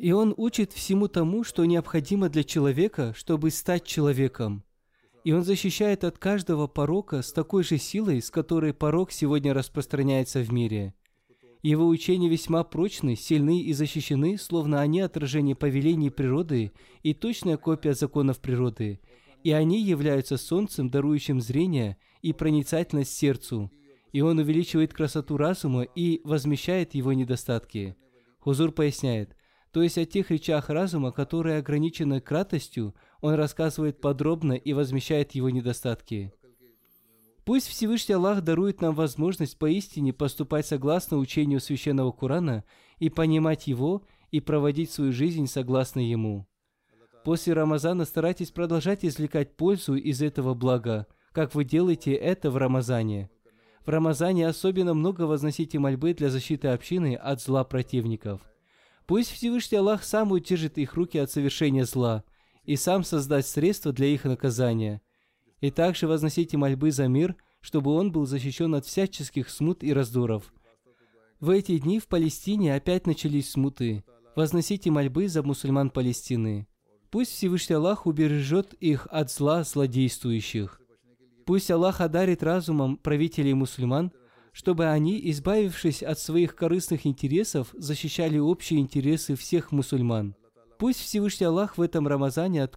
И он учит всему тому, что необходимо для человека, чтобы стать человеком. И он защищает от каждого порока с такой же силой, с которой порок сегодня распространяется в мире. Его учения весьма прочны, сильны и защищены, словно они отражение повелений природы и точная копия законов природы. И они являются солнцем, дарующим зрение и проницательность сердцу. И он увеличивает красоту разума и возмещает его недостатки. Хузур поясняет, то есть о тех речах разума, которые ограничены кратостью, он рассказывает подробно и возмещает его недостатки. Пусть Всевышний Аллах дарует нам возможность поистине поступать согласно учению Священного Корана и понимать его и проводить свою жизнь согласно ему. После Рамазана старайтесь продолжать извлекать пользу из этого блага, как вы делаете это в Рамазане. В Рамазане особенно много возносите мольбы для защиты общины от зла противников. Пусть Всевышний Аллах сам удержит их руки от совершения зла и сам создаст средства для их наказания. И также возносите мольбы за мир, чтобы он был защищен от всяческих смут и раздоров. В эти дни в Палестине опять начались смуты. Возносите мольбы за мусульман Палестины. Пусть Всевышний Аллах убережет их от зла злодействующих. Пусть Аллах одарит разумом правителей мусульман, чтобы они, избавившись от своих корыстных интересов, защищали общие интересы всех мусульман. Пусть Всевышний Аллах в этом Рамазане от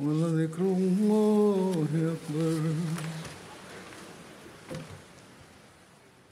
ولذكر الله أكبر